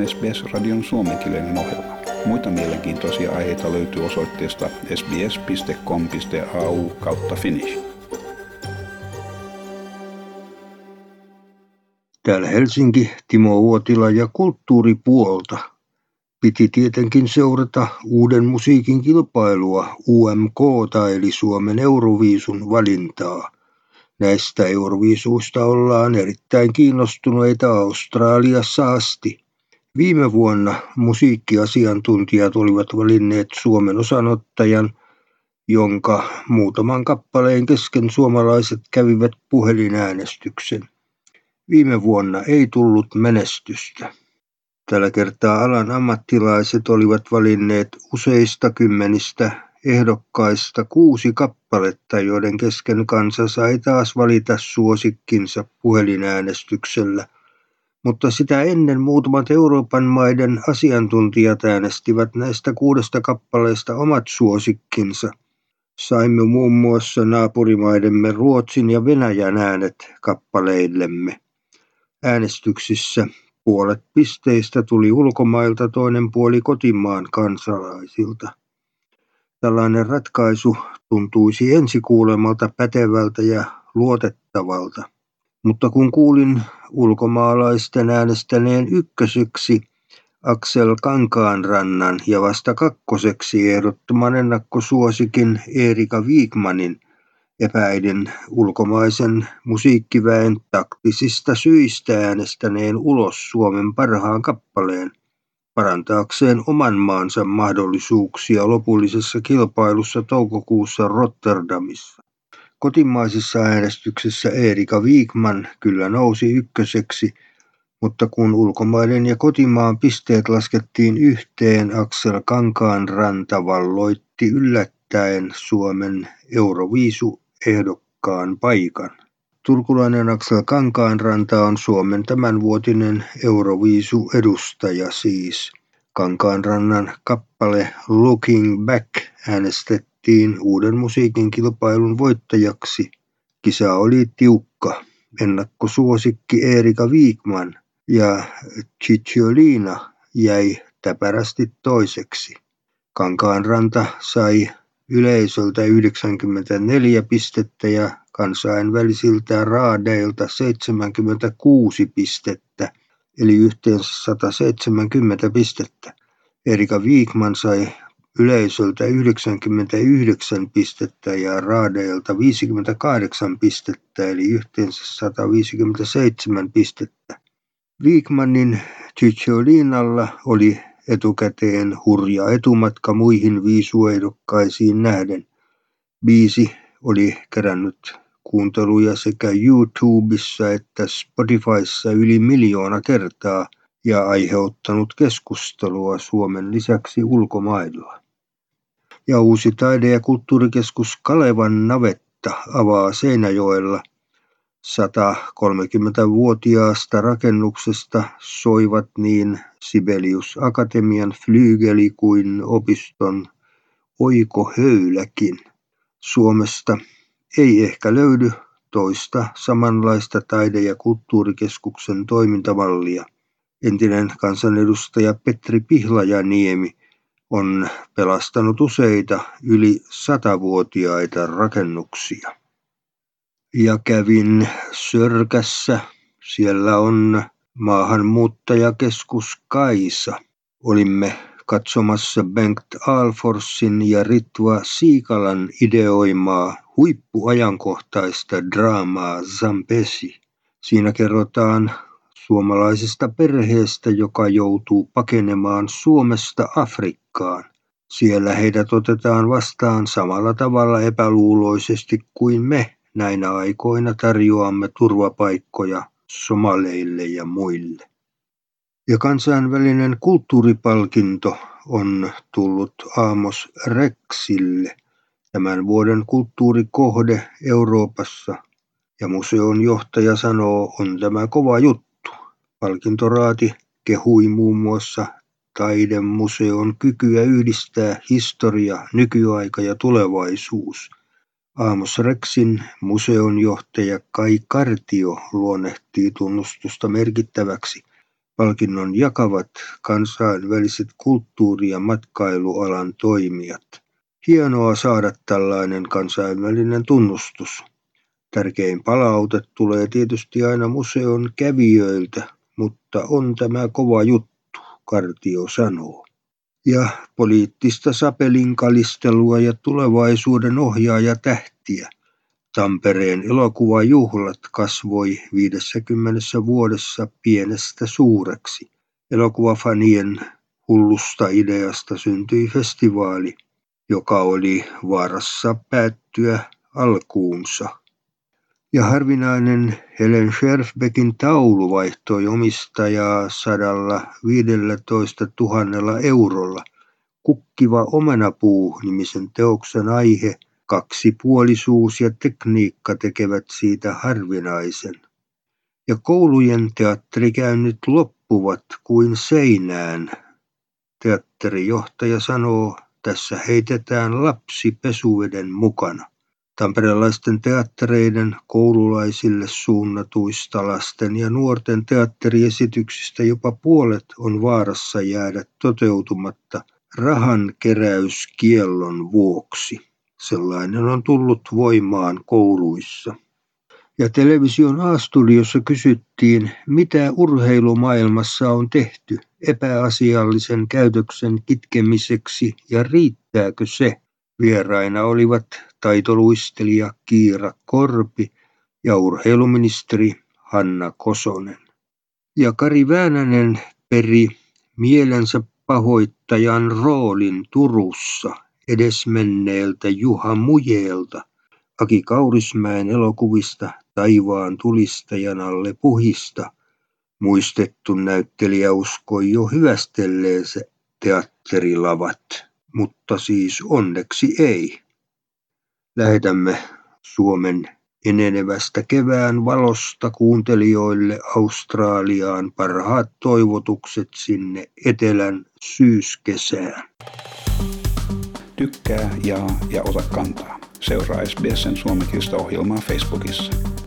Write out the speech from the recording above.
on SBS-radion suomenkielinen ohjelma. Muita mielenkiintoisia aiheita löytyy osoitteesta sbs.com.au kautta finnish. Täällä Helsinki, Timo Uotila ja kulttuuripuolta. Piti tietenkin seurata uuden musiikin kilpailua UMK eli Suomen Euroviisun valintaa – Näistä euroviisuista ollaan erittäin kiinnostuneita Australiassa asti. Viime vuonna musiikkiasiantuntijat olivat valinneet Suomen osanottajan, jonka muutaman kappaleen kesken suomalaiset kävivät puhelinäänestyksen. Viime vuonna ei tullut menestystä. Tällä kertaa alan ammattilaiset olivat valinneet useista kymmenistä ehdokkaista kuusi kappaletta, joiden kesken kansa sai taas valita suosikkinsa puhelinäänestyksellä, mutta sitä ennen muutamat Euroopan maiden asiantuntijat äänestivät näistä kuudesta kappaleesta omat suosikkinsa. Saimme muun muassa naapurimaidemme Ruotsin ja Venäjän äänet kappaleillemme. Äänestyksissä puolet pisteistä tuli ulkomailta, toinen puoli kotimaan kansalaisilta. Tällainen ratkaisu tuntuisi ensikuulemalta pätevältä ja luotettavalta, mutta kun kuulin ulkomaalaisten äänestäneen ykköseksi Aksel Kankaanrannan ja vasta kakkoseksi ehdottoman ennakkosuosikin Erika Viikmanin, epäiden ulkomaisen musiikkiväen taktisista syistä äänestäneen ulos Suomen parhaan kappaleen parantaakseen oman maansa mahdollisuuksia lopullisessa kilpailussa toukokuussa Rotterdamissa. Kotimaisessa äänestyksessä Erika Viikman kyllä nousi ykköseksi, mutta kun ulkomaiden ja kotimaan pisteet laskettiin yhteen, Aksel Kankaanranta valloitti yllättäen Suomen Euroviisu-ehdokkaan paikan. Turkulainen Aksel Kankaanranta on Suomen tämänvuotinen Euroviisu-edustaja siis. Kankaanrannan kappale Looking Back äänestettiin uuden musiikin kilpailun voittajaksi. Kisa oli tiukka. Ennakkosuosikki Erika Viikman ja Cicciolina jäi täpärästi toiseksi. Kankaanranta sai yleisöltä 94 pistettä ja kansainvälisiltä raadeilta 76 pistettä, eli yhteensä 170 pistettä. Erika Viikman sai yleisöltä 99 pistettä ja raadeilta 58 pistettä, eli yhteensä 157 pistettä. Viikmanin Cicciolinalla oli etukäteen hurja etumatka muihin viisuehdokkaisiin nähden. Biisi oli kerännyt kuunteluja sekä YouTubessa että Spotifyssa yli miljoona kertaa ja aiheuttanut keskustelua Suomen lisäksi ulkomailla. Ja uusi taide- ja kulttuurikeskus Kalevan navetta avaa Seinäjoella 130-vuotiaasta rakennuksesta soivat niin Sibelius Akatemian flygeli kuin opiston oikohöyläkin. Suomesta ei ehkä löydy toista samanlaista taide- ja kulttuurikeskuksen toimintamallia. Entinen kansanedustaja Petri Pihlajaniemi on pelastanut useita yli satavuotiaita rakennuksia. Ja kävin Sörkässä. Siellä on maahanmuuttajakeskus Kaisa. Olimme katsomassa Bengt Alforsin ja Ritva Siikalan ideoimaa huippuajankohtaista draamaa Zambesi. Siinä kerrotaan suomalaisesta perheestä, joka joutuu pakenemaan Suomesta Afrikkaan. Siellä heidät otetaan vastaan samalla tavalla epäluuloisesti kuin me näinä aikoina tarjoamme turvapaikkoja somaleille ja muille. Ja kansainvälinen kulttuuripalkinto on tullut Aamos Rexille, tämän vuoden kulttuurikohde Euroopassa. Ja museon johtaja sanoo, on tämä kova juttu. Palkintoraati kehui muun muassa taidemuseon kykyä yhdistää historia, nykyaika ja tulevaisuus. Aamos Rexin museon johtaja Kai Kartio luonnehtii tunnustusta merkittäväksi Palkinnon jakavat kansainväliset kulttuuri- ja matkailualan toimijat. Hienoa saada tällainen kansainvälinen tunnustus. Tärkein palaute tulee tietysti aina museon kävijöiltä, mutta on tämä kova juttu, Kartio sanoo. Ja poliittista sapelinkalistelua ja tulevaisuuden ohjaaja tähtiä. Tampereen elokuvajuhlat kasvoi 50 vuodessa pienestä suureksi. Elokuvafanien hullusta ideasta syntyi festivaali, joka oli vaarassa päättyä alkuunsa ja harvinainen Helen Scherfbeckin taulu vaihtoi omistajaa sadalla viidellätoista tuhannella eurolla. Kukkiva omenapuu-nimisen teoksen aihe, kaksipuolisuus ja tekniikka tekevät siitä harvinaisen. Ja koulujen teatterikäynnit loppuvat kuin seinään. Teatterijohtaja sanoo, tässä heitetään lapsi pesuveden mukana. Tamperelaisten teattereiden koululaisille suunnatuista lasten ja nuorten teatteriesityksistä jopa puolet on vaarassa jäädä toteutumatta rahan keräyskiellon vuoksi. Sellainen on tullut voimaan kouluissa. Ja television A-studiossa kysyttiin, mitä urheilumaailmassa on tehty epäasiallisen käytöksen kitkemiseksi ja riittääkö se. Vieraina olivat taitoluistelija Kiira Korpi ja urheiluministeri Hanna Kosonen. Ja Kari Väänänen peri mielensä pahoittajan roolin Turussa edesmenneeltä Juha Mujeelta, Aki Kaurismäen elokuvista Taivaan tulistajan alle puhista. Muistettu näyttelijä uskoi jo hyvästelleensä teatterilavat, mutta siis onneksi ei. Lähetämme Suomen enenevästä kevään valosta kuuntelijoille Australiaan parhaat toivotukset sinne etelän syyskesään. Tykkää, jaa ja ota kantaa. Seuraa SBSn suomenkielistä ohjelmaa Facebookissa.